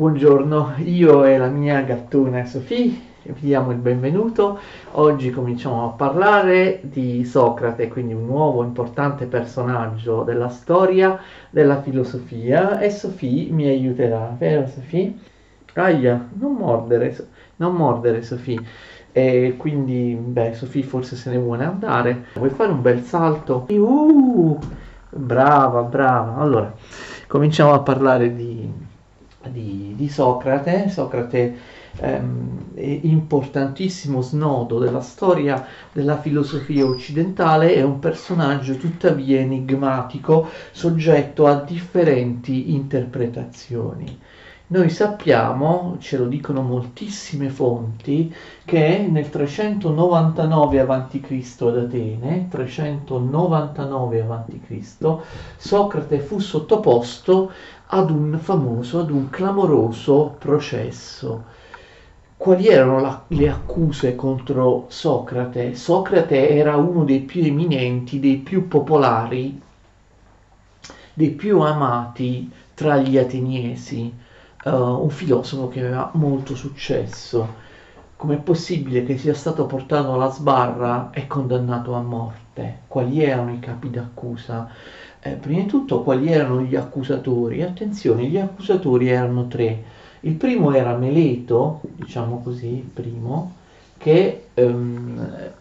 Buongiorno, io e la mia gattona Sofì vi diamo il benvenuto. Oggi cominciamo a parlare di Socrate, quindi un nuovo importante personaggio della storia della filosofia e Sofì mi aiuterà, vero Sofì? Aia, non mordere, non mordere Sofì. E quindi, beh, Sofì forse se ne vuole andare. Vuoi fare un bel salto? Uh, brava, brava. Allora, cominciamo a parlare di, di, di Socrate. Socrate ehm, importantissimo snodo della storia della filosofia occidentale, è un personaggio tuttavia enigmatico, soggetto a differenti interpretazioni. Noi sappiamo, ce lo dicono moltissime fonti, che nel 399 a.C. ad Atene, 399 a.C., Socrate fu sottoposto ad un famoso, ad un clamoroso processo. Quali erano la, le accuse contro Socrate? Socrate era uno dei più eminenti, dei più popolari, dei più amati tra gli ateniesi uh, un filosofo che aveva molto successo. Com'è possibile che sia stato portato alla sbarra e condannato a morte? Quali erano i capi d'accusa? Eh, prima di tutto, quali erano gli accusatori? Attenzione, gli accusatori erano tre. Il primo era Meleto, diciamo così, il primo, che, ehm,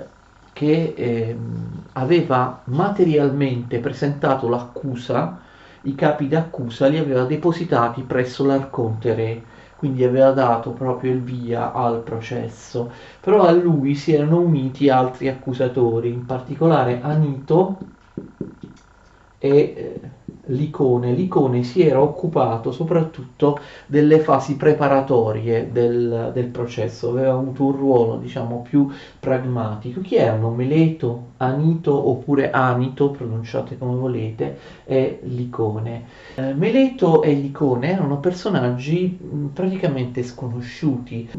che ehm, aveva materialmente presentato l'accusa i capi d'accusa li aveva depositati presso l'Arconte Re, quindi aveva dato proprio il via al processo. Però a lui si erano uniti altri accusatori, in particolare Anito e eh, Licone. Licone si era occupato soprattutto delle fasi preparatorie del, del, processo, aveva avuto un ruolo diciamo più pragmatico. Chi erano? Meleto, Anito oppure Anito, pronunciate come volete, e Licone. Eh, Meleto e Licone erano personaggi mh, praticamente sconosciuti.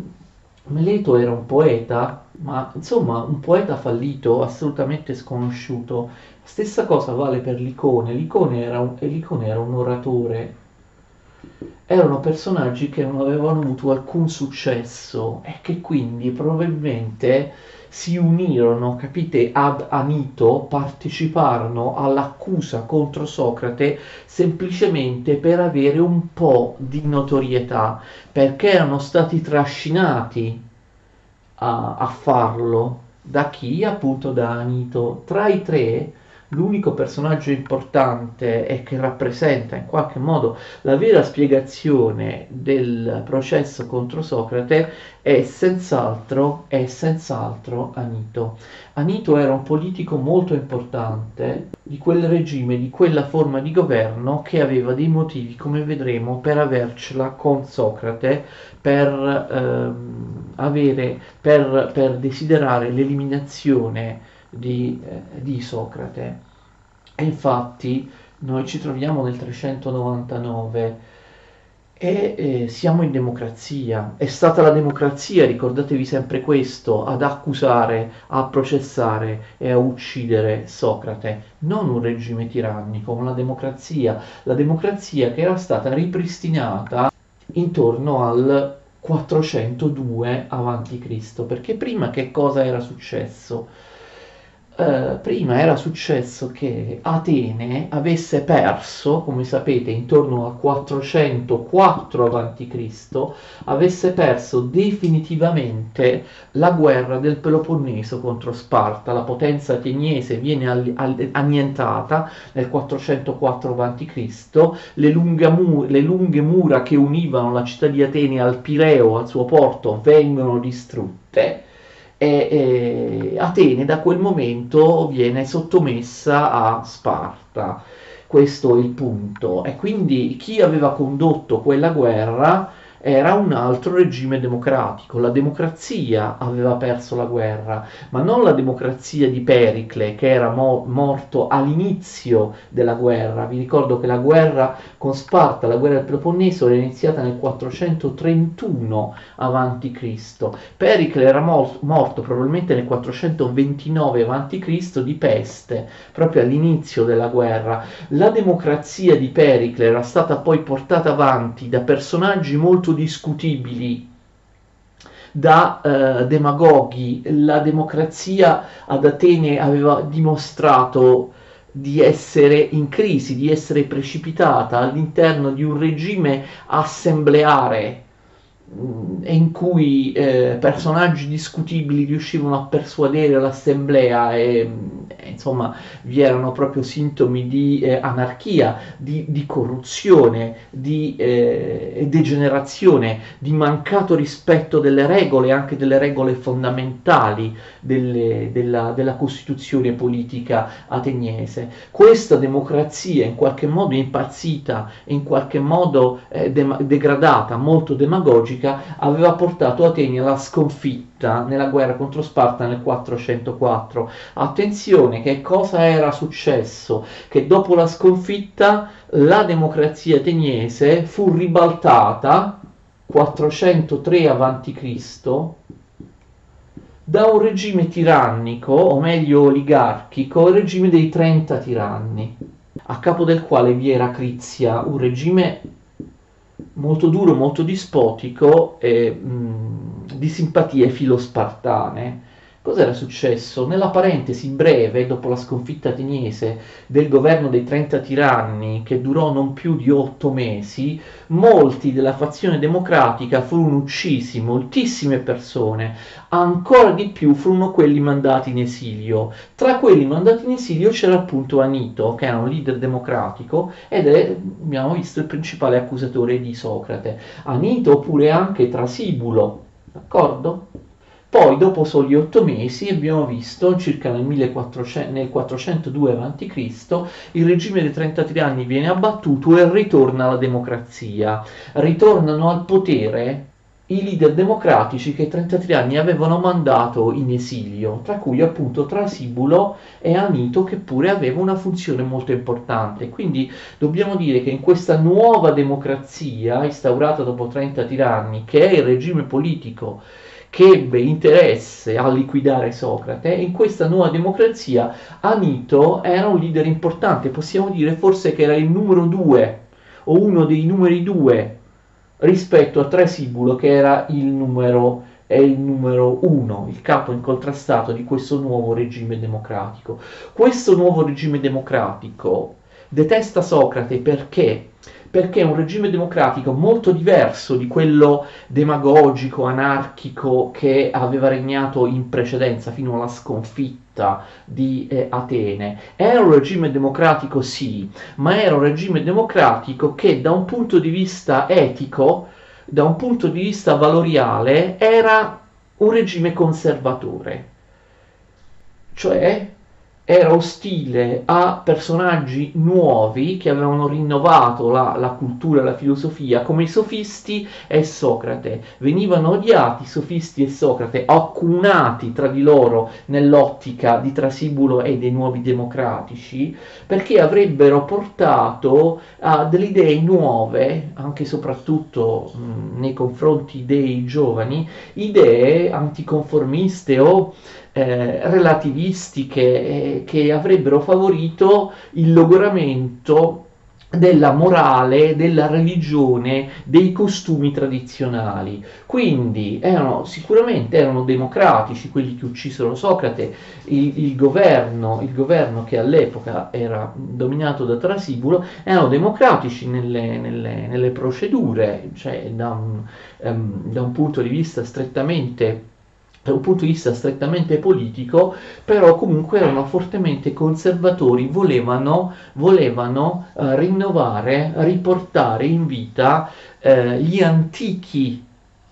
Meleto era un poeta, ma insomma un poeta fallito, assolutamente sconosciuto Stessa cosa vale per l'icone. L'icone era un, l'icone era un oratore. Erano personaggi che non avevano avuto alcun successo e che quindi probabilmente si unirono, capite, ad Anito, parteciparono all'accusa contro Socrate semplicemente per avere un po' di notorietà, perché erano stati trascinati a, a farlo da chi? Appunto da Anito. Tra i tre l'unico personaggio importante e che rappresenta in qualche modo la vera spiegazione del processo contro Socrate è senz'altro, è senz'altro Anito. Anito era un politico molto importante di quel regime, di quella forma di governo che aveva dei motivi, come vedremo, per avercela con Socrate, per, ehm, avere, per, per desiderare l'eliminazione di, eh, di Socrate. E infatti noi ci troviamo nel 399 e eh, siamo in democrazia. È stata la democrazia, ricordatevi sempre questo, ad accusare, a processare e a uccidere Socrate, non un regime tirannico, ma la democrazia, la democrazia che era stata ripristinata intorno al 402 a.C., perché prima che cosa era successo? Eh, prima era successo che Atene avesse perso, come sapete, intorno al 404 a.C., avesse perso definitivamente la guerra del Peloponneso contro Sparta. La potenza ateniese viene all- all- annientata nel 404 a.C., le, mu- le lunghe mura che univano la città di Atene al Pireo, al suo porto, vengono distrutte e, e Atene da quel momento viene sottomessa a Sparta. Questo è il punto. E quindi chi aveva condotto quella guerra era un altro regime democratico. La democrazia aveva perso la guerra, ma non la democrazia di Pericle che era mo- morto all'inizio della guerra. Vi ricordo che la guerra con Sparta, la guerra del Peloponneso, era iniziata nel 431 a.C. Pericle era mo- morto probabilmente nel 429 a.C. di peste, proprio all'inizio della guerra. La democrazia di Pericle era stata poi portata avanti da personaggi molto molto discutibili da eh, demagoghi. La democrazia ad Atene aveva dimostrato di essere in crisi, di essere precipitata all'interno di un regime assembleare mm, in cui eh, personaggi discutibili riuscivano a persuadere l'assemblea e insomma vi erano proprio sintomi di eh, anarchia, di, di, corruzione, di eh, degenerazione, di mancato rispetto delle regole, anche delle regole fondamentali delle, della, della, Costituzione politica ateniese. Questa democrazia in qualche modo impazzita, in qualche modo eh, de- degradata, molto demagogica, aveva portato Atene alla sconfitta nella guerra contro Sparta nel 404. Attenzione che cosa era successo? Che dopo la sconfitta la democrazia ateniese fu ribaltata 403 a.C da un regime tirannico, o meglio oligarchico, il regime dei 30 tiranni, a capo del quale vi era Crizia, un regime molto duro, molto dispotico e mh, di simpatie filospartane Cos'era successo? Nella parentesi breve, dopo la sconfitta ateniese del governo dei 30 tiranni, che durò non più di otto mesi, molti della fazione democratica furono uccisi, moltissime persone, ancora di più furono quelli mandati in esilio. Tra quelli mandati in esilio c'era appunto Anito, che era un leader democratico ed è, abbiamo visto, il principale accusatore di Socrate. Anito oppure anche Trasibulo, d'accordo? Poi, dopo soli otto mesi, abbiamo visto, circa nel, 1400, nel 402 a.C., il regime dei 33 anni viene abbattuto e ritorna la democrazia. Ritornano al potere i leader democratici che i 33 anni avevano mandato in esilio, tra cui appunto Trasibulo e Anito che pure aveva una funzione molto importante. Quindi dobbiamo dire che in questa nuova democrazia instaurata dopo 30 tiranni, che è il regime politico che ebbe interesse a liquidare Socrate, in questa nuova democrazia Anito era un leader importante, possiamo dire forse che era il numero due o uno dei numeri due rispetto a Trasibulo che era il numero è il numero uno, il capo incontrastato di questo nuovo regime democratico. Questo nuovo regime democratico detesta Socrate perché perché è un regime democratico molto diverso di quello demagogico, anarchico che aveva regnato in precedenza fino alla sconfitta di eh, Atene. Era un regime democratico sì, ma era un regime democratico che da un punto di vista etico, da un punto di vista valoriale, era un regime conservatore. Cioè era ostile a personaggi nuovi che avevano rinnovato la, la cultura la filosofia, come i sofisti e Socrate. Venivano odiati sofisti e Socrate, accunati tra di loro nell'ottica di Trasibulo e dei nuovi democratici, perché avrebbero portato a delle idee nuove, anche e soprattutto mh, nei confronti dei giovani, idee anticonformiste o eh, relativistiche eh, che avrebbero favorito il logoramento della morale, della religione, dei costumi tradizionali. Quindi erano, sicuramente erano democratici quelli che uccisero Socrate, il, il, governo, il governo che all'epoca era dominato da Trasibulo, erano democratici nelle, nelle, nelle procedure, cioè da un, um, da un punto di vista strettamente da un punto di vista strettamente politico, però comunque erano fortemente conservatori, volevano, volevano eh, rinnovare, riportare in vita eh, gli antichi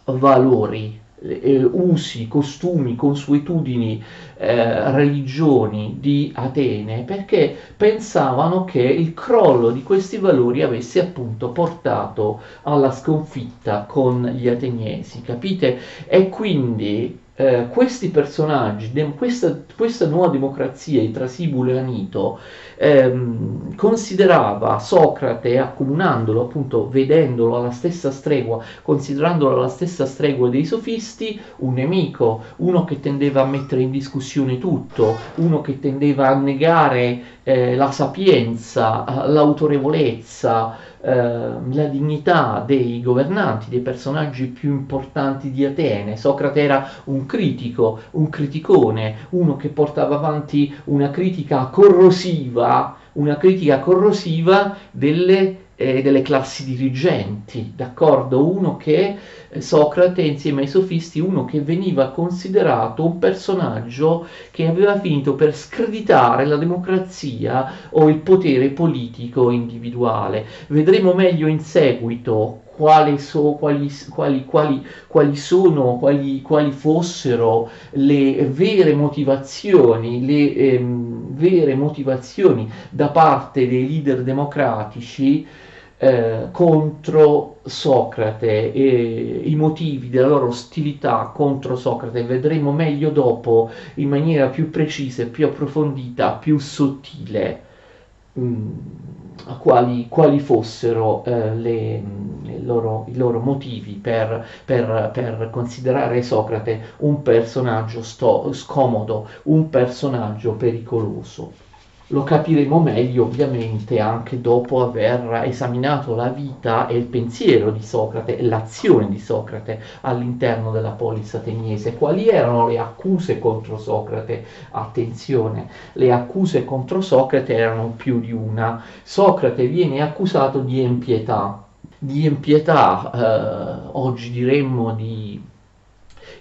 valori, eh, usi, costumi, consuetudini, eh, religioni di Atene, perché pensavano che il crollo di questi valori avesse appunto portato alla sconfitta con gli ateniesi, capite? E quindi eh, questi personaggi, de- questa, questa, nuova democrazia di Trasibulo e Anito, ehm, considerava Socrate, accomunandolo appunto, vedendolo alla stessa stregua, considerandolo alla stessa stregua dei sofisti, un nemico, uno che tendeva a mettere in discussione tutto, uno che tendeva a negare eh, la sapienza, l'autorevolezza, eh, la dignità dei governanti, dei personaggi più importanti di Atene. Socrate era un critico, un criticone, uno che portava avanti una critica corrosiva, una critica corrosiva delle eh, delle classi dirigenti, d'accordo? Uno che eh, Socrate insieme ai sofisti, uno che veniva considerato un personaggio che aveva finito per screditare la democrazia o il potere politico individuale. Vedremo meglio in seguito quali, so, quali, quali, quali, sono, quali, fossero le vere motivazioni, le ehm, vere motivazioni da parte dei leader democratici eh, contro Socrate e i motivi della loro ostilità contro Socrate. Vedremo meglio dopo in maniera più precisa, più approfondita, più sottile mm, quali, quali, fossero eh, le, loro, i loro motivi per, per, per, considerare Socrate un personaggio sto, scomodo, un personaggio pericoloso. Lo capiremo meglio ovviamente anche dopo aver esaminato la vita e il pensiero di Socrate e l'azione di Socrate all'interno della polis ateniese. Quali erano le accuse contro Socrate? Attenzione, le accuse contro Socrate erano più di una. Socrate viene accusato di empietà, di empietà, eh, oggi diremmo di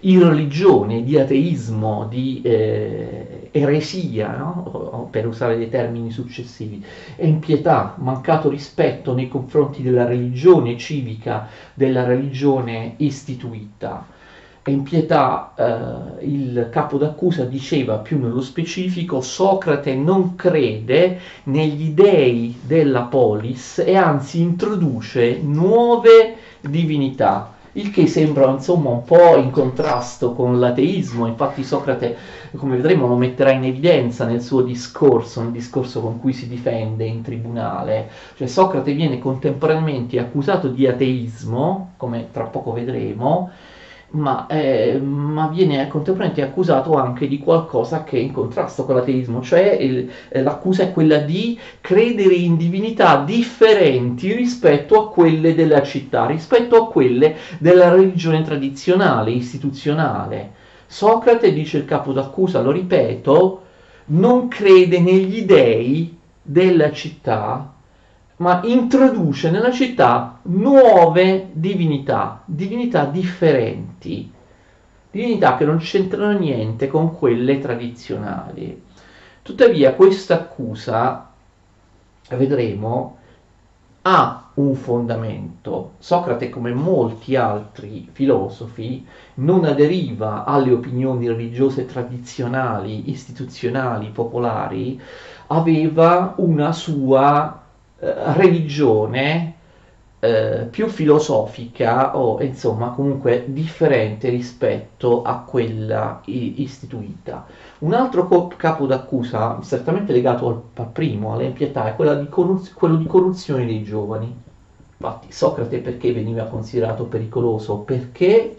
irreligione, di ateismo, di eh, eresia, no? per usare dei termini successivi, impietà, mancato rispetto nei confronti della religione civica, della religione istituita. In pietà eh, il capo d'accusa diceva più nello specifico Socrate non crede negli dei della polis e anzi introduce nuove divinità il che sembra insomma un po' in contrasto con l'ateismo, infatti Socrate, come vedremo, lo metterà in evidenza nel suo discorso, nel discorso con cui si difende in tribunale, cioè Socrate viene contemporaneamente accusato di ateismo, come tra poco vedremo, ma, eh, ma, viene contemporaneamente accusato anche di qualcosa che è in contrasto con l'ateismo, cioè il, eh, l'accusa è quella di credere in divinità differenti rispetto a quelle della città, rispetto a quelle della religione tradizionale, istituzionale. Socrate, dice il capo d'accusa, lo ripeto, non crede negli dei della città ma introduce nella città nuove divinità, divinità differenti, divinità che non c'entrano niente con quelle tradizionali. Tuttavia questa accusa, vedremo, ha un fondamento. Socrate, come molti altri filosofi, non aderiva alle opinioni religiose tradizionali, istituzionali, popolari, aveva una sua religione eh, più filosofica o insomma comunque differente rispetto a quella istituita. Un altro co- capo d'accusa, strettamente legato al, al primo, all'impietà, è di corruz- quello di corruzione dei giovani. Infatti Socrate perché veniva considerato pericoloso? Perché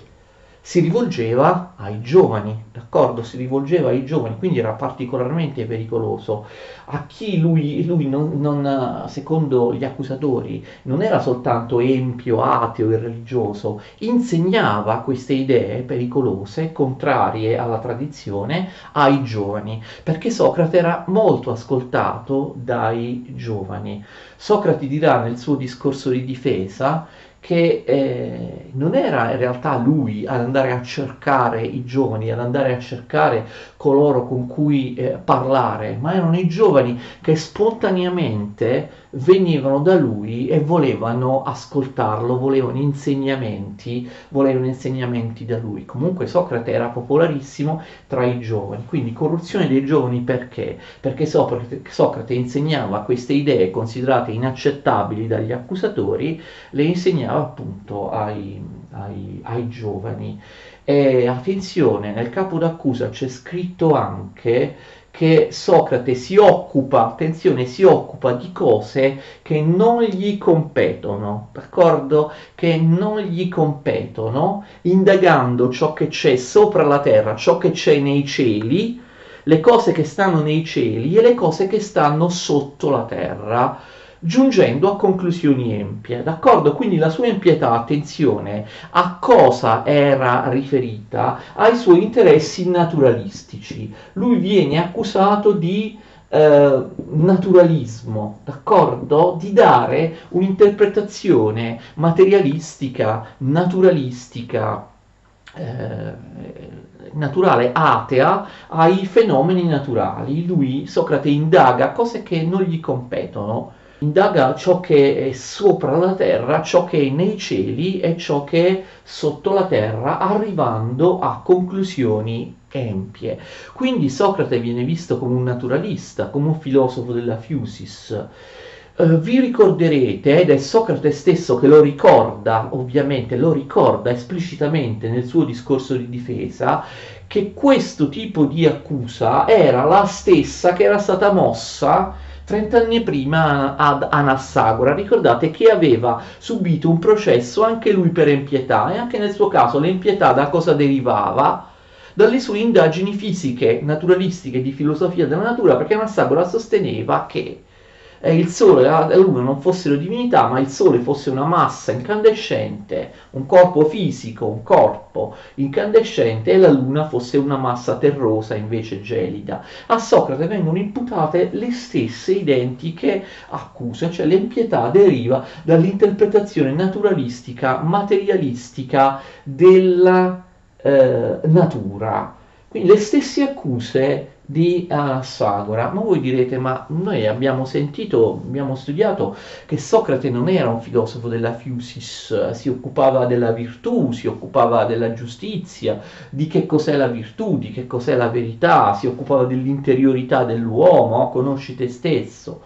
si rivolgeva ai giovani, d'accordo? Si rivolgeva ai giovani, quindi era particolarmente pericoloso. A chi lui, lui non, non, secondo gli accusatori, non era soltanto empio, ateo, irreligioso, insegnava queste idee pericolose, contrarie alla tradizione, ai giovani, perché Socrate era molto ascoltato dai giovani. Socrate dirà nel suo discorso di difesa che eh, non era in realtà lui ad andare a cercare i giovani, ad andare a cercare coloro con cui eh, parlare, ma erano i giovani che spontaneamente venivano da lui e volevano ascoltarlo, volevano insegnamenti, volevano insegnamenti da lui. Comunque Socrate era popolarissimo tra i giovani, quindi corruzione dei giovani perché? Perché Socrate, insegnava queste idee considerate inaccettabili dagli accusatori, le insegnava appunto ai, ai, ai giovani. E attenzione, nel capo d'accusa c'è scritto anche che Socrate si occupa, attenzione, si occupa di cose che non gli competono, d'accordo? Che non gli competono, indagando ciò che c'è sopra la terra, ciò che c'è nei cieli, le cose che stanno nei cieli e le cose che stanno sotto la terra giungendo a conclusioni empie. D'accordo? Quindi la sua impietà, attenzione, a cosa era riferita? Ai suoi interessi naturalistici. Lui viene accusato di eh, naturalismo, d'accordo? Di dare un'interpretazione materialistica, naturalistica, eh, naturale, atea, ai fenomeni naturali. Lui, Socrate, indaga cose che non gli competono indaga ciò che è sopra la terra, ciò che è nei cieli e ciò che è sotto la terra, arrivando a conclusioni empie. Quindi Socrate viene visto come un naturalista, come un filosofo della fusis. Uh, vi ricorderete, ed è Socrate stesso che lo ricorda, ovviamente lo ricorda esplicitamente nel suo discorso di difesa, che questo tipo di accusa era la stessa che era stata mossa 30 anni prima ad Anassagora, ricordate che aveva subito un processo anche lui per empietà e anche nel suo caso l'empietà da cosa derivava? Dalle sue indagini fisiche, naturalistiche di filosofia della natura, perché Anassagora sosteneva che eh, il Sole e la Luna non fossero divinità, ma il Sole fosse una massa incandescente, un corpo fisico, un corpo incandescente, e la Luna fosse una massa terrosa invece gelida. A Socrate vengono imputate le stesse identiche accuse, cioè l'impietà deriva dall'interpretazione naturalistica, materialistica della eh, natura. Quindi le stesse accuse di Anassagora. Ma voi direte, ma noi abbiamo sentito, abbiamo studiato che Socrate non era un filosofo della fusis, si occupava della virtù, si occupava della giustizia, di che cos'è la virtù, di che cos'è la verità, si occupava dell'interiorità dell'uomo, conosci te stesso.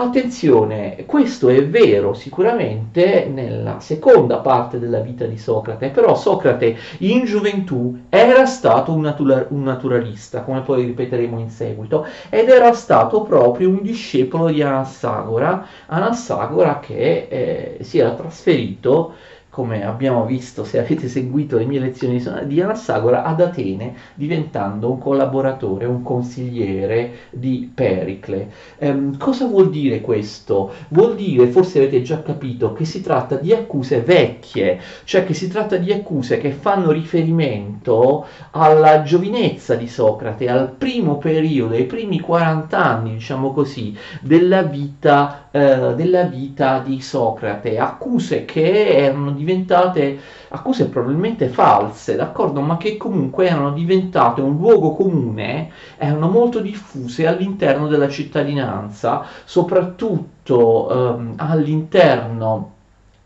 Attenzione, questo è vero sicuramente nella seconda parte della vita di Socrate, però Socrate in gioventù era stato un, natura- un naturalista, come poi ripeteremo in seguito, ed era stato proprio un discepolo di Anassagora, Anassagora che eh, si era trasferito come abbiamo visto se avete seguito le mie lezioni di Anassagora, ad Atene, diventando un collaboratore, un consigliere di Pericle. Ehm, cosa vuol dire questo? Vuol dire, forse avete già capito, che si tratta di accuse vecchie, cioè che si tratta di accuse che fanno riferimento alla giovinezza di Socrate, al primo periodo, ai primi 40 anni, diciamo così, della vita, eh, della vita di Socrate, accuse che erano diventate accuse probabilmente false, d'accordo, ma che comunque erano diventate un luogo comune, erano molto diffuse all'interno della cittadinanza, soprattutto ehm, all'interno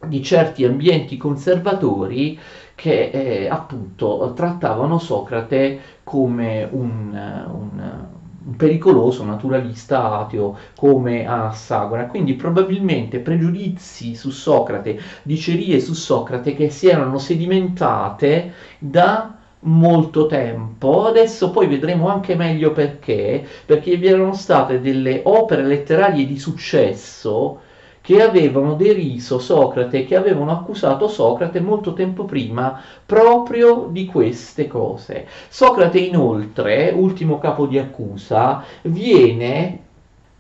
di certi ambienti conservatori che eh, appunto trattavano Socrate come un un pericoloso naturalista ateo come Anassagora. Quindi probabilmente pregiudizi su Socrate, dicerie su Socrate che si erano sedimentate da molto tempo. Adesso poi vedremo anche meglio perché, perché vi erano state delle opere letterarie di successo che avevano deriso Socrate, che avevano accusato Socrate molto tempo prima proprio di queste cose. Socrate inoltre, ultimo capo di accusa, viene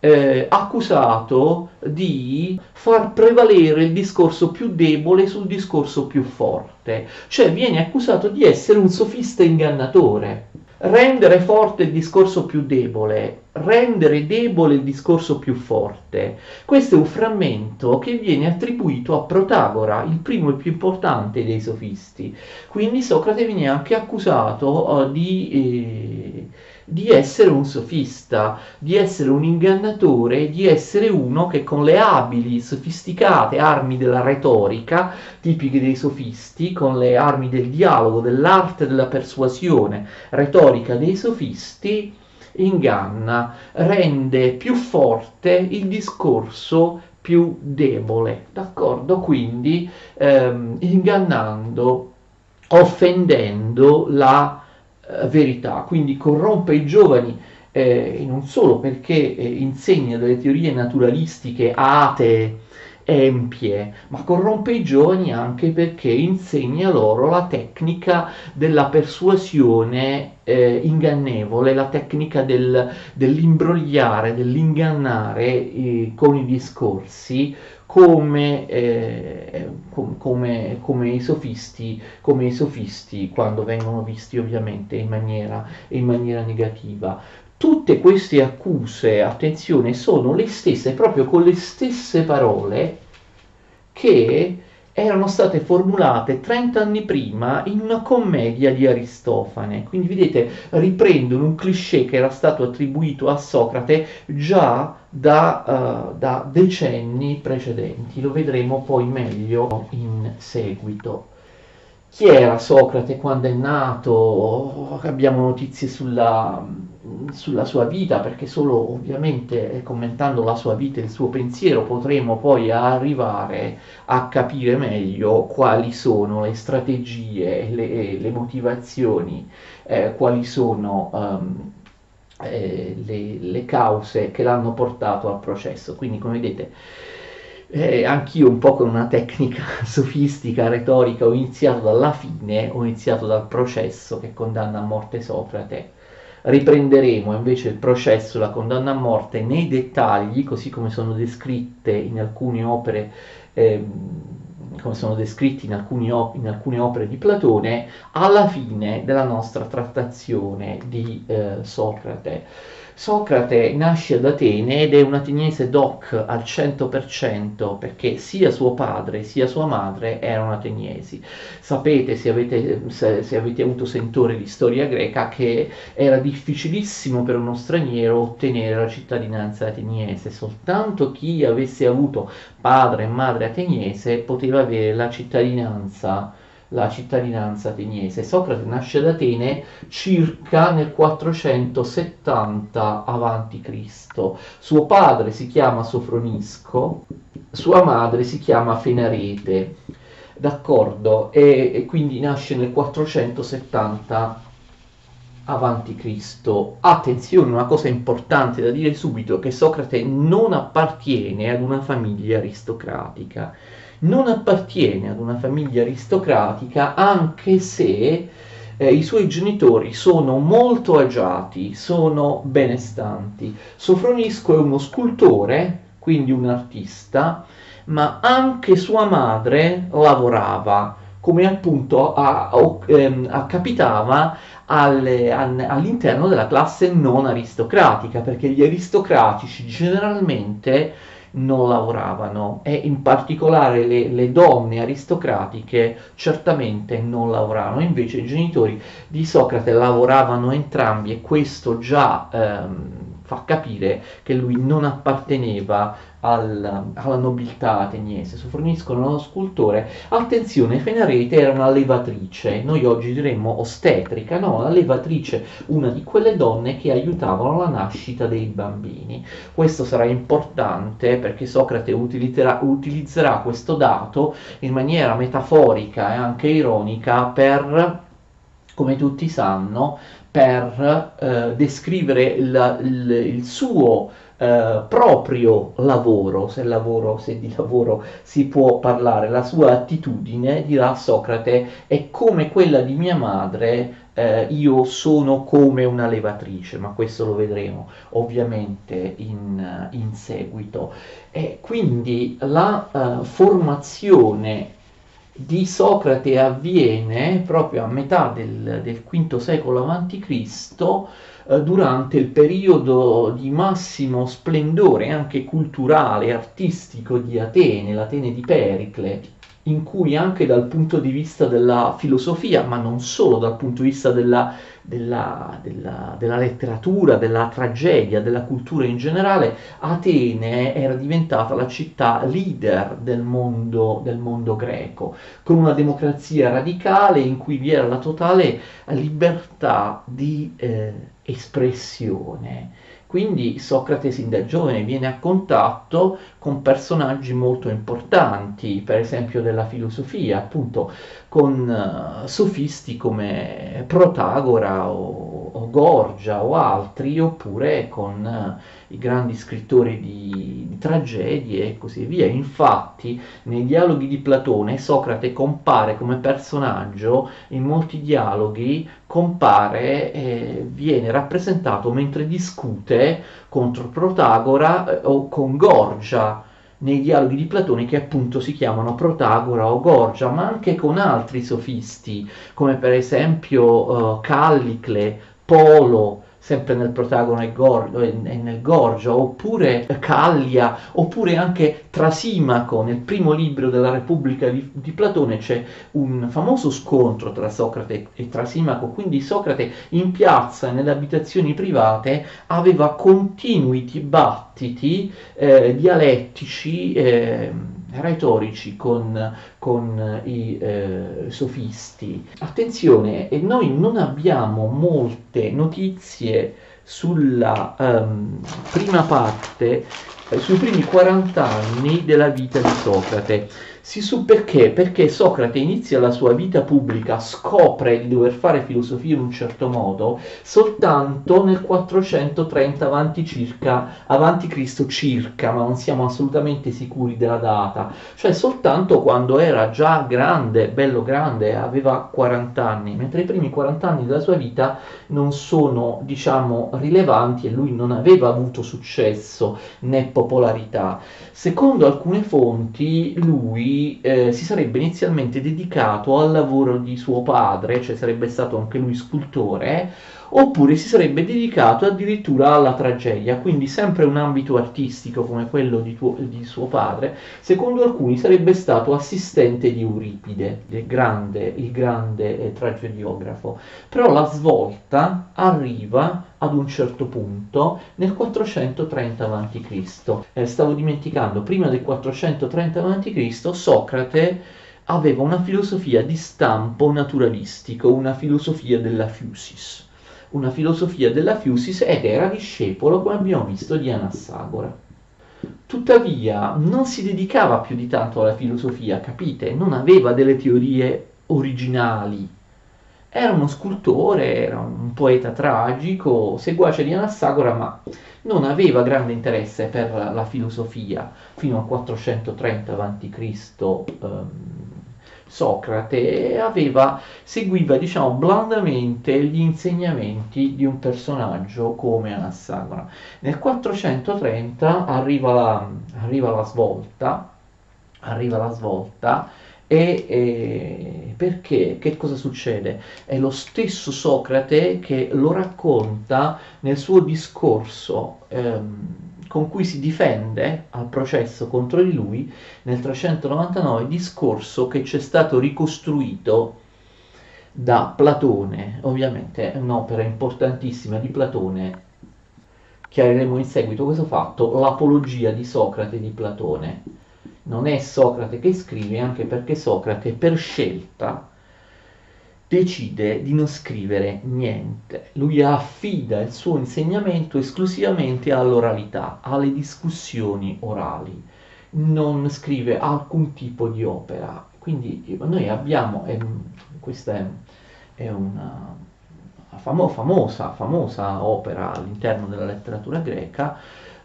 eh, accusato di far prevalere il discorso più debole sul discorso più forte, cioè viene accusato di essere un sofista ingannatore rendere forte il discorso più debole, rendere debole il discorso più forte. Questo è un frammento che viene attribuito a Protagora, il primo e più importante dei sofisti. Quindi Socrate viene anche accusato uh, di... Eh, di essere un sofista, di essere un ingannatore, di essere uno che con le abili, sofisticate armi della retorica, tipiche dei sofisti, con le armi del dialogo, dell'arte della persuasione retorica dei sofisti, inganna, rende più forte il discorso più debole, d'accordo? Quindi ehm, ingannando, offendendo la verità, quindi corrompe i giovani eh, non solo perché eh, insegna delle teorie naturalistiche atee empie, ma corrompe i giovani anche perché insegna loro la tecnica della persuasione eh, ingannevole, la tecnica del, dell'imbrogliare, dell'ingannare eh, con i discorsi come, eh, com, come, come, i sofisti, come, i sofisti, quando vengono visti ovviamente in maniera, in maniera negativa. Tutte queste accuse, attenzione, sono le stesse, proprio con le stesse parole che erano state formulate 30 anni prima in una commedia di Aristofane. Quindi vedete, riprendono un cliché che era stato attribuito a Socrate già da, uh, da decenni precedenti. Lo vedremo poi meglio in seguito. Chi era Socrate quando è nato? Abbiamo notizie sulla, sulla sua vita, perché solo ovviamente commentando la sua vita e il suo pensiero potremo poi arrivare a capire meglio quali sono le strategie, le, le motivazioni, eh, quali sono um, eh, le, le cause che l'hanno portato al processo. Quindi come vedete eh, anch'io un po' con una tecnica sofistica, retorica, ho iniziato dalla fine, ho iniziato dal processo che condanna a morte Socrate Riprenderemo invece il processo, la condanna a morte nei dettagli, così come sono descritte in alcune opere, eh, come sono descritti in, op- in, alcune opere di Platone, alla fine della nostra trattazione di eh, Socrate. Socrate nasce ad Atene ed è un ateniese doc al 100% perché sia suo padre sia sua madre erano ateniesi. Sapete, se avete, se, se avete avuto sentore di storia greca, che era difficilissimo per uno straniero ottenere la cittadinanza ateniese. Soltanto chi avesse avuto padre e madre ateniese poteva avere la cittadinanza la cittadinanza ateniese. Socrate nasce ad Atene circa nel 470 a.C. Suo padre si chiama Sofronisco, sua madre si chiama Fenarete. D'accordo? E, e quindi nasce nel 470 avanti Cristo. Attenzione, una cosa importante da dire subito, che Socrate non appartiene ad una famiglia aristocratica non appartiene ad una famiglia aristocratica anche se eh, i suoi genitori sono molto agiati, sono benestanti. Sofronisco è uno scultore, quindi un artista, ma anche sua madre lavorava, come appunto a, a, ehm, a, capitava alle, all'interno della classe non aristocratica, perché gli aristocratici generalmente non lavoravano. E in particolare le, le donne aristocratiche certamente non lavoravano, invece i genitori di Socrate lavoravano entrambi e questo già ehm, fa capire che lui non apparteneva al, alla nobiltà ateniese, forniscono uno scultore. Attenzione, Fenarete era una levatrice, noi oggi diremmo ostetrica, no, una levatrice, una di quelle donne che aiutavano la nascita dei bambini. Questo sarà importante perché Socrate utilizzerà questo dato in maniera metaforica e anche ironica per come tutti sanno, per eh, descrivere il, il, il suo eh, proprio lavoro, se, lavoro, se di lavoro si può parlare, la sua attitudine, dirà Socrate, è come quella di mia madre, eh, io sono come una levatrice, ma questo lo vedremo ovviamente in, in seguito. E quindi la uh, formazione di Socrate avviene proprio a metà del, del V secolo a.C., eh, durante il periodo di massimo splendore anche culturale e artistico di Atene, l'Atene di Pericle, in cui anche dal punto di vista della filosofia, ma non solo dal punto di vista della, della, della, della, letteratura, della tragedia, della cultura in generale, Atene era diventata la città leader del mondo, del mondo greco, con una democrazia radicale in cui vi era la totale libertà di eh, espressione quindi Socrate sin da giovane viene a contatto con personaggi molto importanti, per esempio della filosofia, appunto con uh, sofisti come Protagora o o Gorgia o altri, oppure con eh, i grandi scrittori di, di, tragedie e così via. Infatti, nei dialoghi di Platone, Socrate compare come personaggio, in molti dialoghi compare e viene rappresentato mentre discute contro Protagora eh, o con Gorgia nei dialoghi di Platone che appunto si chiamano Protagora o Gorgia, ma anche con altri sofisti, come per esempio uh, Callicle, Polo, sempre nel protagono e, Gor- e nel Gorgia, oppure Callia, oppure anche Trasimaco, nel primo libro della Repubblica di, di, Platone c'è un famoso scontro tra Socrate e Trasimaco, quindi Socrate in piazza e nelle abitazioni private aveva continui dibattiti eh, dialettici. Eh, retorici con, con i eh, sofisti. Attenzione, noi non abbiamo molte notizie sulla um, prima parte, eh, sui primi 40 anni della vita di Socrate. Si su perché? Perché Socrate inizia la sua vita pubblica, scopre di dover fare filosofia in un certo modo soltanto nel 430 avanti, circa, avanti Cristo circa, ma non siamo assolutamente sicuri della data, cioè soltanto quando era già grande, bello grande, aveva 40 anni, mentre i primi 40 anni della sua vita non sono, diciamo, rilevanti e lui non aveva avuto successo né popolarità. Secondo alcune fonti eh, si sarebbe inizialmente dedicato al lavoro di suo padre, cioè sarebbe stato anche lui scultore, oppure si sarebbe dedicato addirittura alla tragedia, quindi sempre un ambito artistico come quello di, tuo, di suo padre, secondo alcuni sarebbe stato assistente di Euripide, il grande, il grande eh, tragediografo. Però la svolta arriva ad un certo punto nel 430 a.C. Eh, stavo dimenticando, prima del 430 a.C. Socrate aveva una filosofia di stampo naturalistico, una filosofia della fusis una filosofia della Fusis ed era discepolo, come abbiamo visto, di Anassagora. Tuttavia non si dedicava più di tanto alla filosofia, capite? Non aveva delle teorie originali. Era uno scultore, era un poeta tragico, seguace di Anassagora, ma non aveva grande interesse per la filosofia fino al 430 a.C. Socrate aveva, seguiva diciamo blandamente gli insegnamenti di un personaggio come Anassagora. Nel 430 arriva la, arriva la svolta, arriva la svolta e, e, perché? Che cosa succede? È lo stesso Socrate che lo racconta nel suo discorso. Ehm, con cui si difende al processo contro di lui nel 399 discorso che ci è stato ricostruito da Platone, ovviamente è un'opera importantissima di Platone, chiariremo in seguito questo fatto, l'apologia di Socrate di Platone. Non è Socrate che scrive, anche perché Socrate per scelta decide di non scrivere niente. Lui affida il suo insegnamento esclusivamente all'oralità, alle discussioni orali. Non scrive alcun tipo di opera. Quindi noi abbiamo, eh, questa è, è una famo, famosa, famosa opera all'interno della letteratura greca,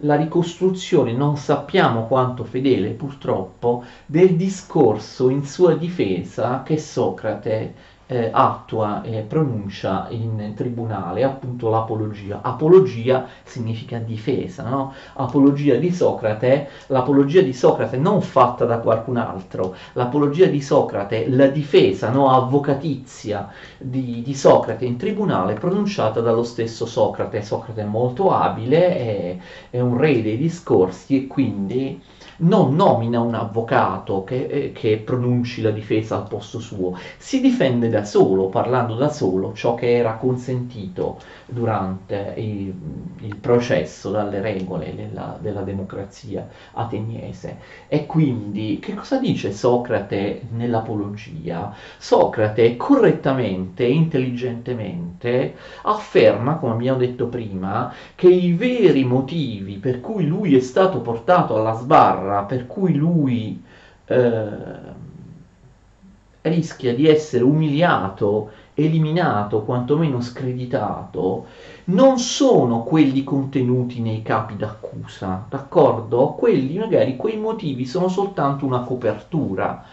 la ricostruzione, non sappiamo quanto fedele purtroppo, del discorso in sua difesa che Socrate eh, attua e pronuncia in tribunale appunto l'apologia. Apologia significa difesa, no? Apologia di Socrate, l'apologia di Socrate non fatta da qualcun altro, l'apologia di Socrate, la difesa no? avvocatizia di, di, Socrate in tribunale pronunciata dallo stesso Socrate. Socrate è molto abile, è, è un re dei discorsi e quindi non nomina un avvocato che, eh, che, pronunci la difesa al posto suo, si difende da solo, parlando da solo, ciò che era consentito durante il, il processo dalle regole della, della, democrazia ateniese. E quindi che cosa dice Socrate nell'Apologia? Socrate correttamente e intelligentemente afferma, come abbiamo detto prima, che i veri motivi per cui lui è stato portato alla sbarra, per cui lui eh, rischia di essere umiliato eliminato, quantomeno screditato, non sono quelli contenuti nei capi d'accusa, d'accordo? Quelli magari, quei motivi sono soltanto una copertura.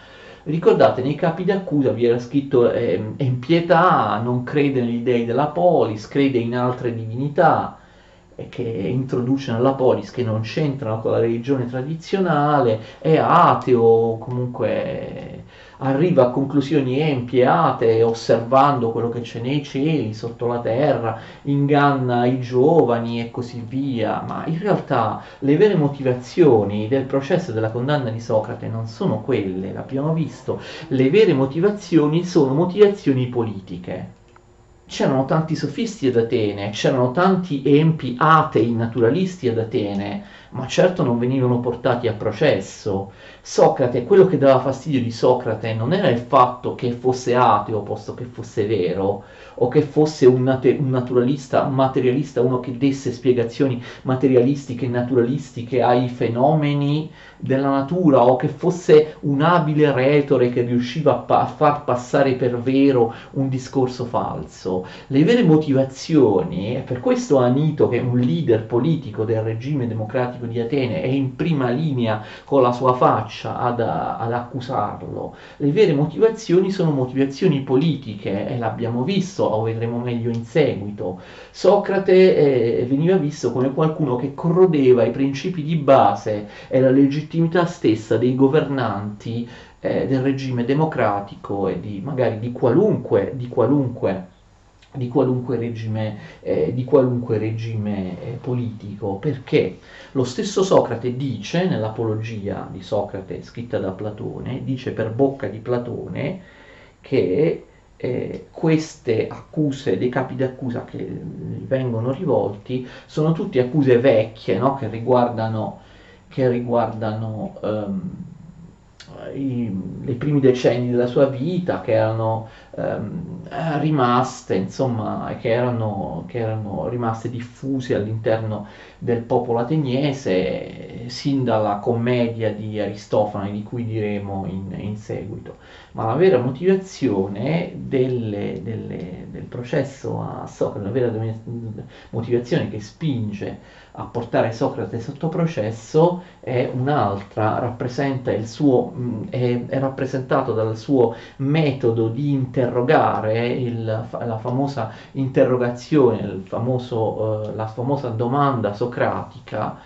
Ricordate, nei capi d'accusa vi era scritto eh, è in pietà, non crede negli dei della polis, crede in altre divinità, che introduce nella polis che non c'entrano con la religione tradizionale, è ateo, comunque arriva a conclusioni empie, atee, osservando quello che c'è nei cieli, sotto la terra, inganna i giovani e così via, ma in realtà le vere motivazioni del processo della condanna di Socrate non sono quelle, l'abbiamo visto, le vere motivazioni sono motivazioni politiche c'erano tanti sofisti ad Atene, c'erano tanti empi atei naturalisti ad Atene, ma certo non venivano portati a processo. Socrate, quello che dava fastidio di Socrate non era il fatto che fosse ateo, posto che fosse vero, o che fosse un, nat- un naturalista, materialista, uno che desse spiegazioni materialistiche e naturalistiche ai fenomeni della natura, o che fosse un abile retore che riusciva a, pa- a far passare per vero un discorso falso. Le vere motivazioni, e per questo Anito, che è un leader politico del regime democratico di Atene, è in prima linea con la sua faccia ad, ad accusarlo, le vere motivazioni sono motivazioni politiche, e l'abbiamo visto lo vedremo meglio in seguito. Socrate eh, veniva visto come qualcuno che corrodeva i principi di base e la legittimità stessa dei governanti eh, del regime democratico e di magari di qualunque, di qualunque di qualunque regime, eh, di qualunque regime eh, politico, perché lo stesso Socrate dice nell'Apologia di Socrate scritta da Platone, dice per bocca di Platone che eh, queste accuse dei capi d'accusa che gli vengono rivolti sono tutte accuse vecchie no? che riguardano, che riguardano um, i, i, primi decenni della sua vita che erano um, rimaste insomma che erano, che erano rimaste diffuse all'interno del popolo ateniese sin dalla commedia di Aristofane di cui diremo in, in seguito. Ma la vera motivazione delle, delle, del processo a Socrate, la vera motivazione che spinge a portare Socrate sotto processo è un'altra, rappresenta il suo, è, è rappresentato dal suo metodo di interrogare, il, la famosa interrogazione, famoso, uh, la famosa domanda socratica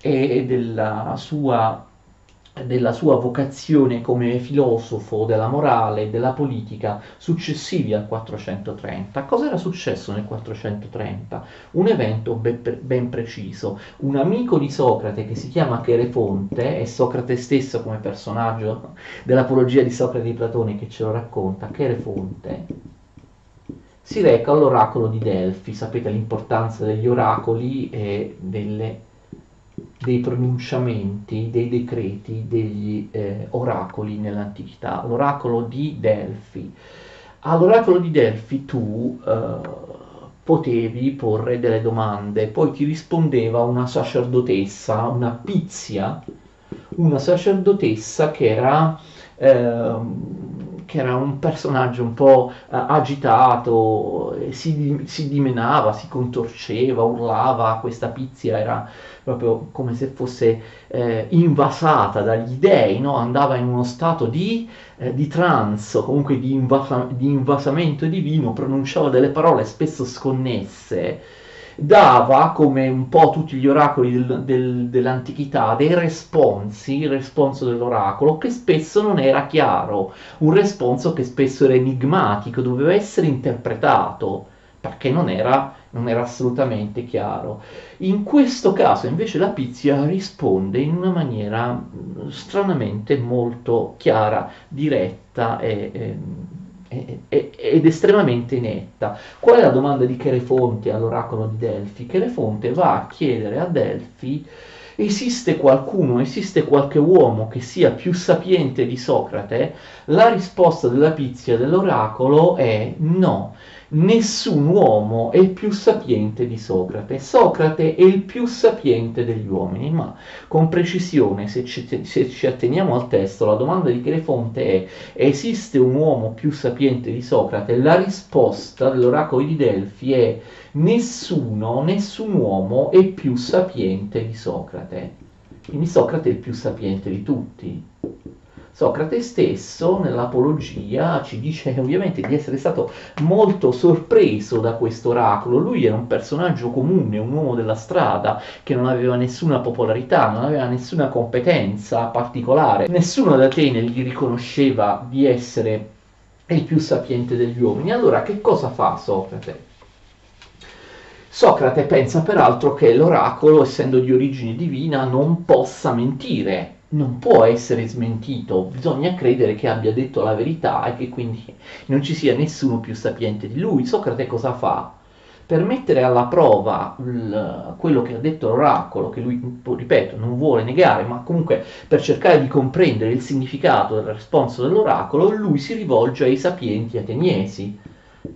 e della sua della sua vocazione come filosofo della morale e della politica successivi al 430. Cosa era successo nel 430? Un evento ben preciso. Un amico di Socrate che si chiama Cherefonte, è Socrate stesso come personaggio dell'apologia di Socrate di Platone che ce lo racconta, Cherefonte, si reca all'oracolo di Delfi. Sapete l'importanza degli oracoli e delle dei pronunciamenti, dei decreti, degli eh, oracoli nell'antichità, l'oracolo di Delfi. All'oracolo di Delfi tu eh, potevi porre delle domande, poi ti rispondeva una sacerdotessa, una pizia, una sacerdotessa che era... Eh, che era un personaggio un po' uh, agitato, si, si, dimenava, si contorceva, urlava, questa pizia era proprio come se fosse eh, invasata dagli dei, no? andava in uno stato di, eh, di trance, comunque di, invasa- di invasamento divino, pronunciava delle parole spesso sconnesse dava, come un po' tutti gli oracoli del, del, dell'antichità, dei responsi, il responso dell'oracolo, che spesso non era chiaro, un responso che spesso era enigmatico, doveva essere interpretato, perché non era, non era assolutamente chiaro. In questo caso invece la Pizia risponde in una maniera stranamente molto chiara, diretta e, e ed estremamente netta. Qual è la domanda di Cherefonte all'oracolo di Delfi? Cherefonte va a chiedere a Delfi esiste qualcuno, esiste qualche uomo che sia più sapiente di Socrate? La risposta della pizia dell'oracolo è no nessun uomo è più sapiente di Socrate. Socrate è il più sapiente degli uomini, ma con precisione, se ci, se ci atteniamo al testo, la domanda di Crefonte è esiste un uomo più sapiente di Socrate? La risposta dell'oracolo di Delfi è nessuno, nessun uomo è più sapiente di Socrate. Quindi Socrate è il più sapiente di tutti. Socrate stesso nell'Apologia ci dice ovviamente di essere stato molto sorpreso da questo oracolo. Lui era un personaggio comune, un uomo della strada che non aveva nessuna popolarità, non aveva nessuna competenza particolare. Nessuno ad Atene gli riconosceva di essere il più sapiente degli uomini. Allora che cosa fa Socrate? Socrate pensa peraltro che l'oracolo, essendo di origine divina, non possa mentire, non può essere smentito, bisogna credere che abbia detto la verità e che quindi non ci sia nessuno più sapiente di lui. Socrate cosa fa? Per mettere alla prova il, quello che ha detto l'oracolo, che lui, ripeto, non vuole negare, ma comunque per cercare di comprendere il significato del responso dell'oracolo, lui si rivolge ai sapienti ateniesi.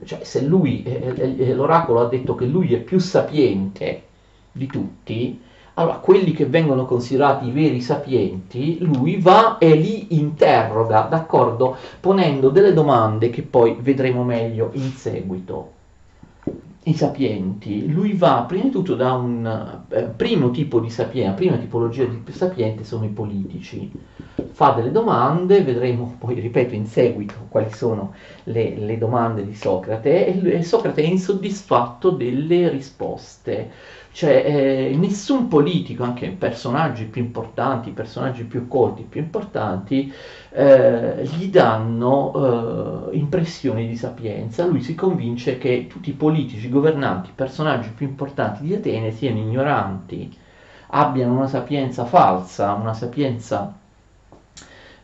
Cioè, se lui, eh, eh, l'oracolo ha detto che lui è più sapiente di tutti, allora, quelli che vengono considerati i veri sapienti, lui va e li interroga, d'accordo? Ponendo delle domande che poi vedremo meglio in seguito. I sapienti, lui va prima di tutto da un eh, primo tipo di sapiente, prima tipologia di sapiente sono i politici. Fa delle domande, vedremo poi, ripeto, in seguito quali sono le, le domande di Socrate e Socrate è insoddisfatto delle risposte cioè eh, nessun politico, anche personaggi più importanti, personaggi più colti, più importanti, eh, gli danno eh, impressioni di sapienza. Lui si convince che tutti i politici, governanti, personaggi più importanti di Atene siano ignoranti, abbiano una sapienza falsa, una sapienza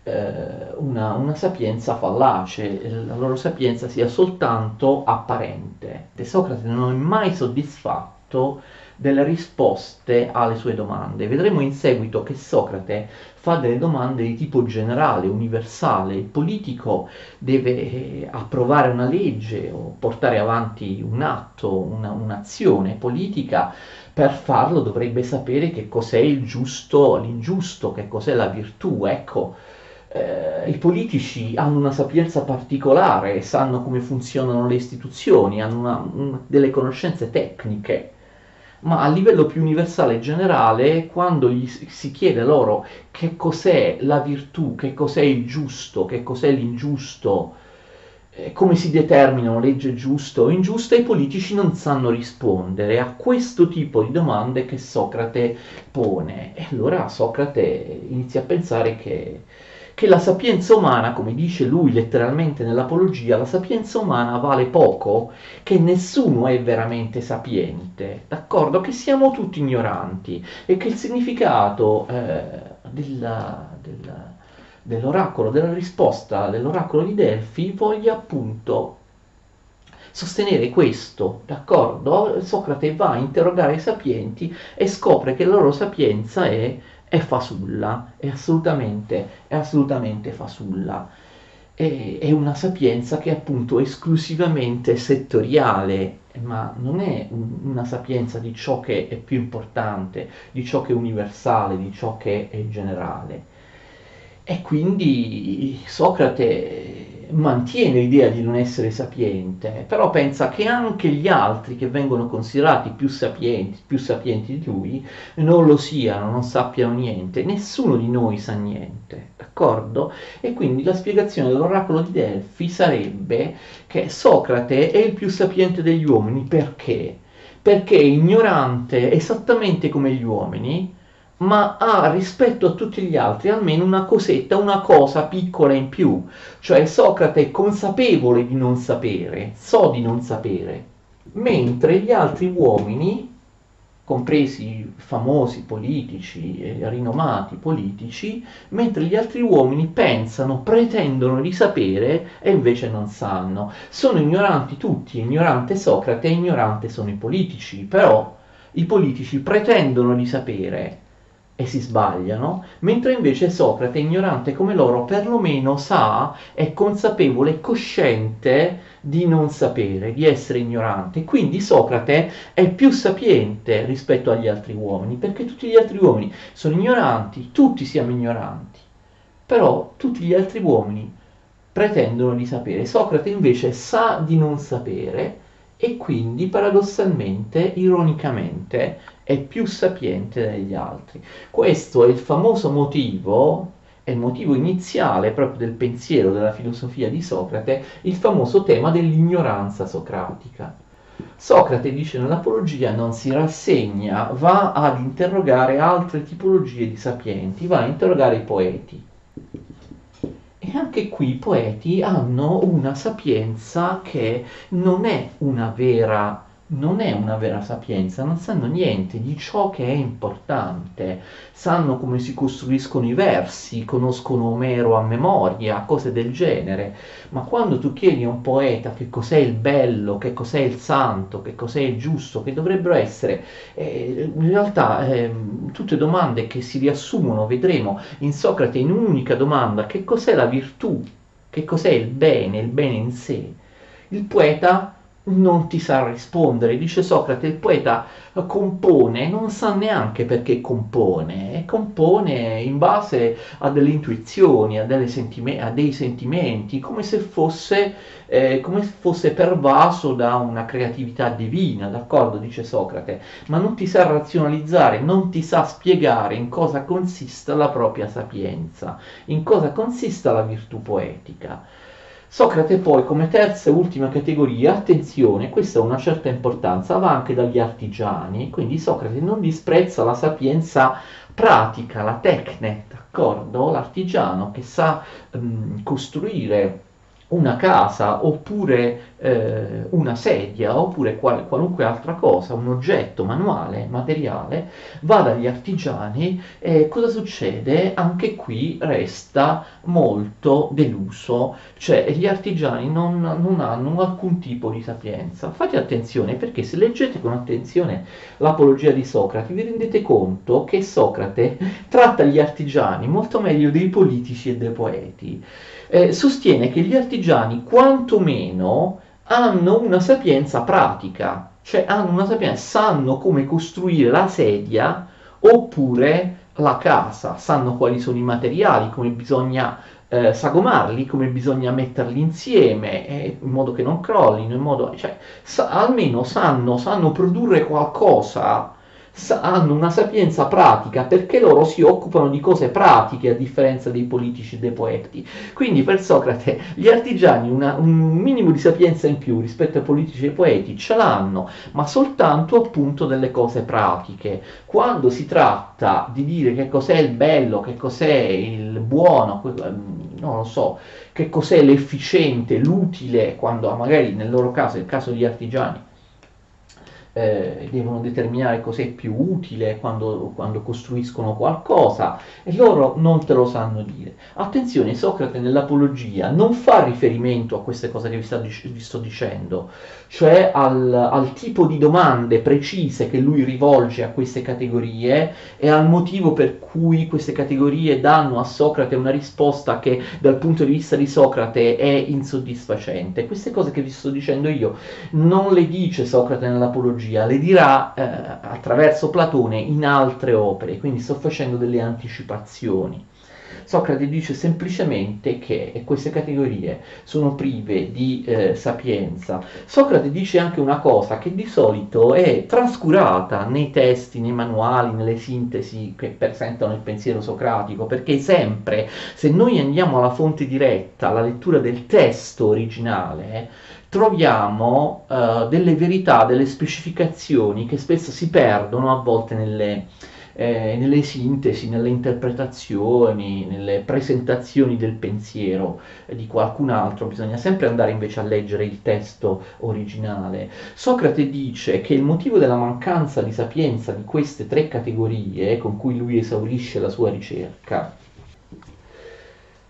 eh, una, una, sapienza fallace, la loro sapienza sia soltanto apparente. De Socrate non è mai soddisfatto delle risposte alle sue domande. Vedremo in seguito che Socrate fa delle domande di tipo generale, universale. Il politico deve eh, approvare una legge o portare avanti un atto, una, un'azione politica. Per farlo dovrebbe sapere che cos'è il giusto, l'ingiusto, che cos'è la virtù. Ecco, eh, i politici hanno una sapienza particolare, sanno come funzionano le istituzioni, hanno una, una, delle conoscenze tecniche ma a livello più universale e generale, quando gli si chiede loro che cos'è la virtù, che cos'è il giusto, che cos'è l'ingiusto, eh, come si determinano legge giusta o ingiusta, i politici non sanno rispondere a questo tipo di domande che Socrate pone. E allora Socrate inizia a pensare che che la sapienza umana, come dice lui letteralmente nell'Apologia, la sapienza umana vale poco, che nessuno è veramente sapiente, d'accordo? Che siamo tutti ignoranti e che il significato eh, della, della, dell'oracolo, della risposta dell'oracolo di Delfi voglia appunto sostenere questo, d'accordo? Socrate va a interrogare i sapienti e scopre che la loro sapienza è è fasulla, è assolutamente, è assolutamente fasulla. È, è una sapienza che è appunto esclusivamente settoriale, ma non è un, una sapienza di ciò che è più importante, di ciò che è universale, di ciò che è generale. E quindi Socrate mantiene l'idea di non essere sapiente, però pensa che anche gli altri che vengono considerati più sapienti, più sapienti di lui non lo siano, non sappiano niente, nessuno di noi sa niente, d'accordo? E quindi la spiegazione dell'oracolo di Delfi sarebbe che Socrate è il più sapiente degli uomini, perché? Perché è ignorante esattamente come gli uomini, ma ha rispetto a tutti gli altri almeno una cosetta, una cosa piccola in più. Cioè Socrate è consapevole di non sapere, so di non sapere, mentre gli altri uomini, compresi famosi politici e rinomati politici, mentre gli altri uomini pensano, pretendono di sapere e invece non sanno. Sono ignoranti tutti, ignorante Socrate e ignorante sono i politici, però i politici pretendono di sapere e si sbagliano, mentre invece Socrate, ignorante come loro, perlomeno sa, è consapevole e cosciente di non sapere, di essere ignorante. Quindi Socrate è più sapiente rispetto agli altri uomini, perché tutti gli altri uomini sono ignoranti, tutti siamo ignoranti, però tutti gli altri uomini pretendono di sapere. Socrate invece sa di non sapere e quindi paradossalmente, ironicamente, è più sapiente degli altri. Questo è il famoso motivo, è il motivo iniziale proprio del pensiero, della filosofia di Socrate, il famoso tema dell'ignoranza socratica. Socrate dice nell'Apologia non si rassegna, va ad interrogare altre tipologie di sapienti, va a interrogare i poeti. E anche qui i poeti hanno una sapienza che non è una vera non è una vera sapienza, non sanno niente di ciò che è importante, sanno come si costruiscono i versi, conoscono Omero a memoria, cose del genere, ma quando tu chiedi a un poeta che cos'è il bello, che cos'è il santo, che cos'è il giusto, che dovrebbero essere, eh, in realtà eh, tutte domande che si riassumono, vedremo. In Socrate in un'unica domanda, che cos'è la virtù, che cos'è il bene, il bene in sé, il poeta non ti sa rispondere. Dice Socrate, il poeta compone, non sa neanche perché compone, compone in base a delle intuizioni, a, sentime- a dei sentimenti, come se, fosse, eh, come se fosse pervaso da una creatività divina, d'accordo? Dice Socrate, ma non ti sa razionalizzare, non ti sa spiegare in cosa consista la propria sapienza, in cosa consista la virtù poetica. Socrate poi come terza e ultima categoria, attenzione, questa ha una certa importanza, va anche dagli artigiani, quindi Socrate non disprezza la sapienza pratica, la tecne, d'accordo? L'artigiano che sa um, costruire una casa oppure eh, una sedia oppure qual- qualunque altra cosa, un oggetto manuale, materiale, va dagli artigiani e cosa succede? Anche qui resta molto deluso, cioè gli artigiani non, non hanno alcun tipo di sapienza. Fate attenzione perché se leggete con attenzione l'apologia di Socrate vi rendete conto che Socrate tratta gli artigiani molto meglio dei politici e dei poeti eh, sostiene che gli artigiani quantomeno hanno una sapienza pratica, cioè hanno una sapienza, sanno come costruire la sedia oppure la casa, sanno quali sono i materiali, come bisogna eh, sagomarli, come bisogna metterli insieme eh, in modo che non crollino, in modo, cioè, sa, almeno sanno, sanno produrre qualcosa hanno una sapienza pratica perché loro si occupano di cose pratiche a differenza dei politici e dei poeti. Quindi per Socrate gli artigiani una, un minimo di sapienza in più rispetto ai politici e ai poeti ce l'hanno, ma soltanto appunto delle cose pratiche. Quando si tratta di dire che cos'è il bello, che cos'è il buono, ehm, non lo so, che cos'è l'efficiente, l'utile, quando magari nel loro caso, nel caso degli artigiani, eh, devono determinare cos'è più utile quando, quando, costruiscono qualcosa e loro non te lo sanno dire. Attenzione, Socrate nell'Apologia non fa riferimento a queste cose che vi, sta, vi sto dicendo, cioè al, al, tipo di domande precise che lui rivolge a queste categorie e al motivo per cui queste categorie danno a Socrate una risposta che dal punto di vista di Socrate è insoddisfacente. Queste cose che vi sto dicendo io non le dice Socrate nell'Apologia, mitologia le dirà eh, attraverso Platone in altre opere, quindi sto facendo delle anticipazioni. Socrate dice semplicemente che queste categorie sono prive di eh, sapienza. Socrate dice anche una cosa che di solito è trascurata nei testi, nei manuali, nelle sintesi che presentano il pensiero socratico, perché sempre se noi andiamo alla fonte diretta, alla lettura del testo originale, troviamo uh, delle verità, delle specificazioni che spesso si perdono a volte nelle, eh, nelle sintesi, nelle interpretazioni, nelle presentazioni del pensiero eh, di qualcun altro, bisogna sempre andare invece a leggere il testo originale. Socrate dice che il motivo della mancanza di sapienza di queste tre categorie con cui lui esaurisce la sua ricerca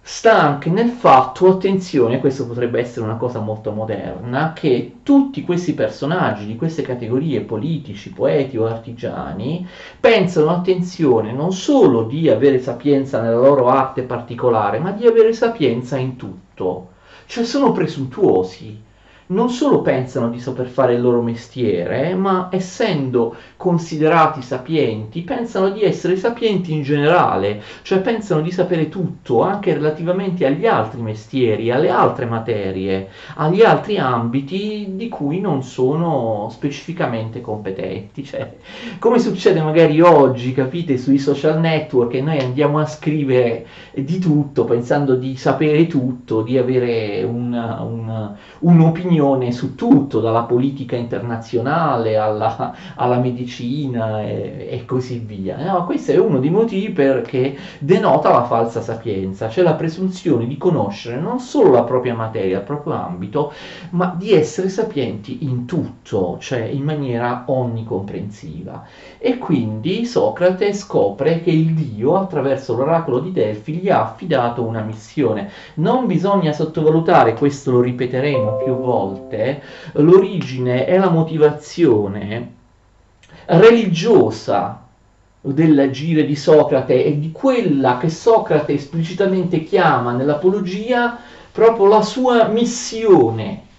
sta anche nel fatto, attenzione, questo potrebbe essere una cosa molto moderna, che tutti questi personaggi di queste categorie politici, poeti o artigiani pensano, attenzione, non solo di avere sapienza nella loro arte particolare, ma di avere sapienza in tutto. Cioè sono presuntuosi non solo pensano di saper fare il loro mestiere, ma essendo considerati sapienti, pensano di essere sapienti in generale, cioè pensano di sapere tutto, anche relativamente agli altri mestieri, alle altre materie, agli altri ambiti di cui non sono specificamente competenti. Cioè, come succede magari oggi, capite, sui social network, e noi andiamo a scrivere di tutto, pensando di sapere tutto, di avere una, una, un'opinione opinione su tutto, dalla politica internazionale alla, alla medicina e, e, così via. No, questo è uno dei motivi perché denota la falsa sapienza, cioè la presunzione di conoscere non solo la propria materia, il proprio ambito, ma di essere sapienti in tutto, cioè in maniera onnicomprensiva. E quindi Socrate scopre che il Dio, attraverso l'oracolo di Delfi, gli ha affidato una missione. Non bisogna sottovalutare, questo lo ripeteremo più volte, volte l'origine e la motivazione religiosa dell'agire di Socrate e di quella che Socrate esplicitamente chiama nell'Apologia proprio la sua missione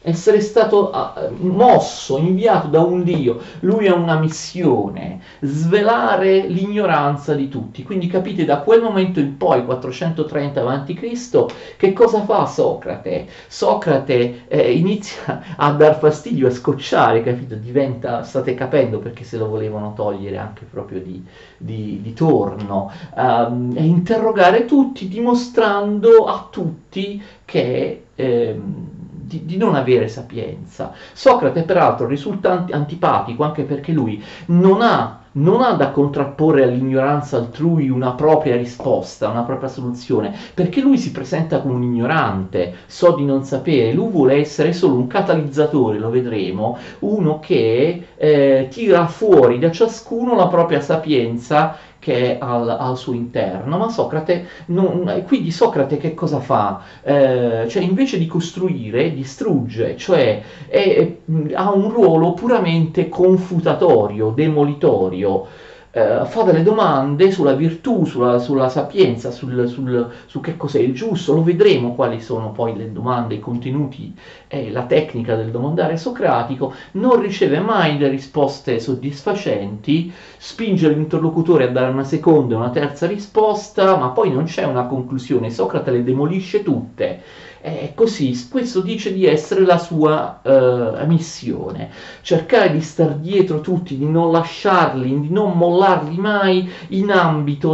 essere stato uh, mosso, inviato da un Dio, lui ha una missione, svelare l'ignoranza di tutti. Quindi capite da quel momento in poi, 430 a.C., che cosa fa Socrate? Socrate eh, inizia a dar fastidio, a scocciare, capito? Diventa, state capendo perché se lo volevano togliere anche proprio di, di, di torno, um, e interrogare tutti dimostrando a tutti che... Um, di, di, non avere sapienza. Socrate peraltro risulta antipatico anche perché lui non ha, non ha da contrapporre all'ignoranza altrui una propria risposta, una propria soluzione, perché lui si presenta come un ignorante, so di non sapere, lui vuole essere solo un catalizzatore, lo vedremo, uno che eh, tira fuori da ciascuno la propria sapienza che è al, al suo interno, ma Socrate, non, quindi Socrate che cosa fa? Eh, cioè invece di costruire, distrugge, cioè è, è, ha un ruolo puramente confutatorio, demolitorio, eh, fa delle domande sulla virtù, sulla, sulla sapienza, sul, sul, su che cos'è il giusto, lo vedremo quali sono poi le domande, i contenuti e la tecnica del domandare socratico, non riceve mai le risposte soddisfacenti, spinge l'interlocutore a dare una seconda e una terza risposta, ma poi non c'è una conclusione, Socrate le demolisce tutte. È così, questo dice di essere la sua uh, missione, cercare di star dietro tutti, di non lasciarli, di non mollarli mai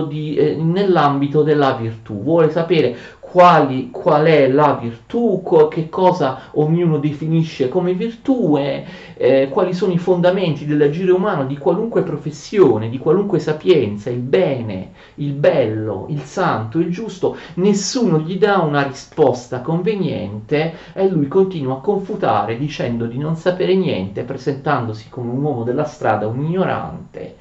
di, eh, nell'ambito della virtù. Vuole sapere quali, qual è la virtù, che cosa ognuno definisce come virtù eh, quali sono i fondamenti dell'agire umano di qualunque professione, di qualunque sapienza, il bene, il bello, il santo, il giusto, nessuno gli dà una risposta conveniente e lui continua a confutare dicendo di non sapere niente, presentandosi come un uomo della strada, un ignorante.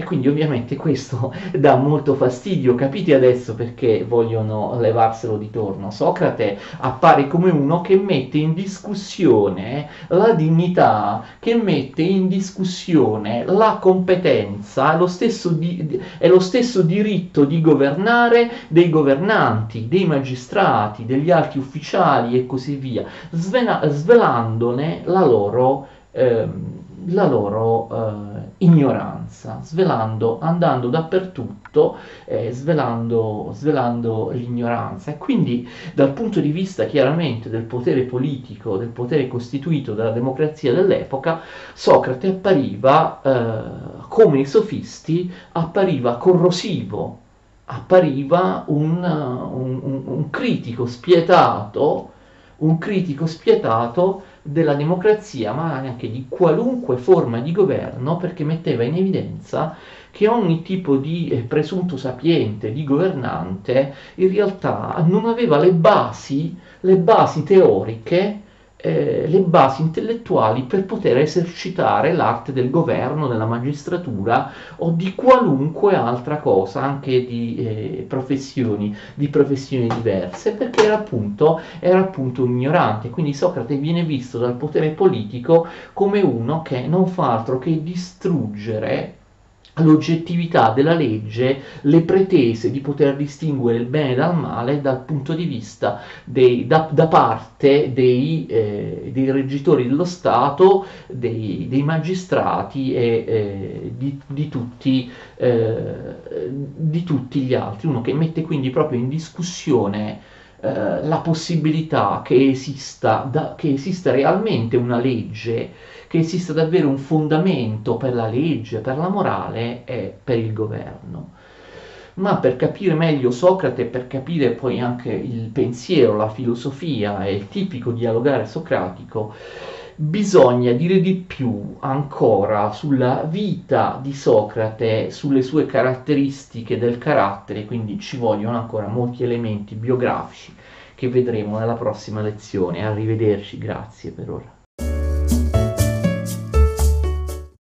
E quindi ovviamente questo dà molto fastidio, capite adesso perché vogliono levarselo di torno. Socrate appare come uno che mette in discussione la dignità, che mette in discussione la competenza lo stesso, di, e lo stesso diritto di governare dei governanti, dei magistrati, degli alti ufficiali e così via, svena, svelandone la loro... Ehm, la loro eh, ignoranza, svelando, andando dappertutto, eh, svelando, svelando l'ignoranza. E quindi dal punto di vista chiaramente del potere politico, del potere costituito dalla democrazia dell'epoca, Socrate appariva, eh, come i sofisti, appariva corrosivo, appariva un, un, un, critico spietato, un critico spietato della democrazia, ma anche di qualunque forma di governo, perché metteva in evidenza che ogni tipo di eh, presunto sapiente, di governante, in realtà non aveva le basi, le basi teoriche eh, le basi intellettuali per poter esercitare l'arte del governo, della magistratura o di qualunque altra cosa, anche di eh, professioni, di professioni diverse, perché era appunto, era appunto un ignorante. Quindi Socrate viene visto dal potere politico come uno che non fa altro che distruggere l'oggettività della legge, le pretese di poter distinguere il bene dal male dal punto di vista dei, da, da, parte dei, eh, dei, reggitori dello Stato, dei, dei magistrati e eh, di, di, tutti, eh, di tutti gli altri. Uno che mette quindi proprio in discussione eh, la possibilità che esista, da, che esista realmente una legge, che esista davvero un fondamento per la legge, per la morale e per il governo. Ma per capire meglio Socrate, per capire poi anche il pensiero, la filosofia e il tipico dialogare socratico, bisogna dire di più ancora sulla vita di Socrate, sulle sue caratteristiche del carattere, quindi ci vogliono ancora molti elementi biografici che vedremo nella prossima lezione. Arrivederci, grazie per ora.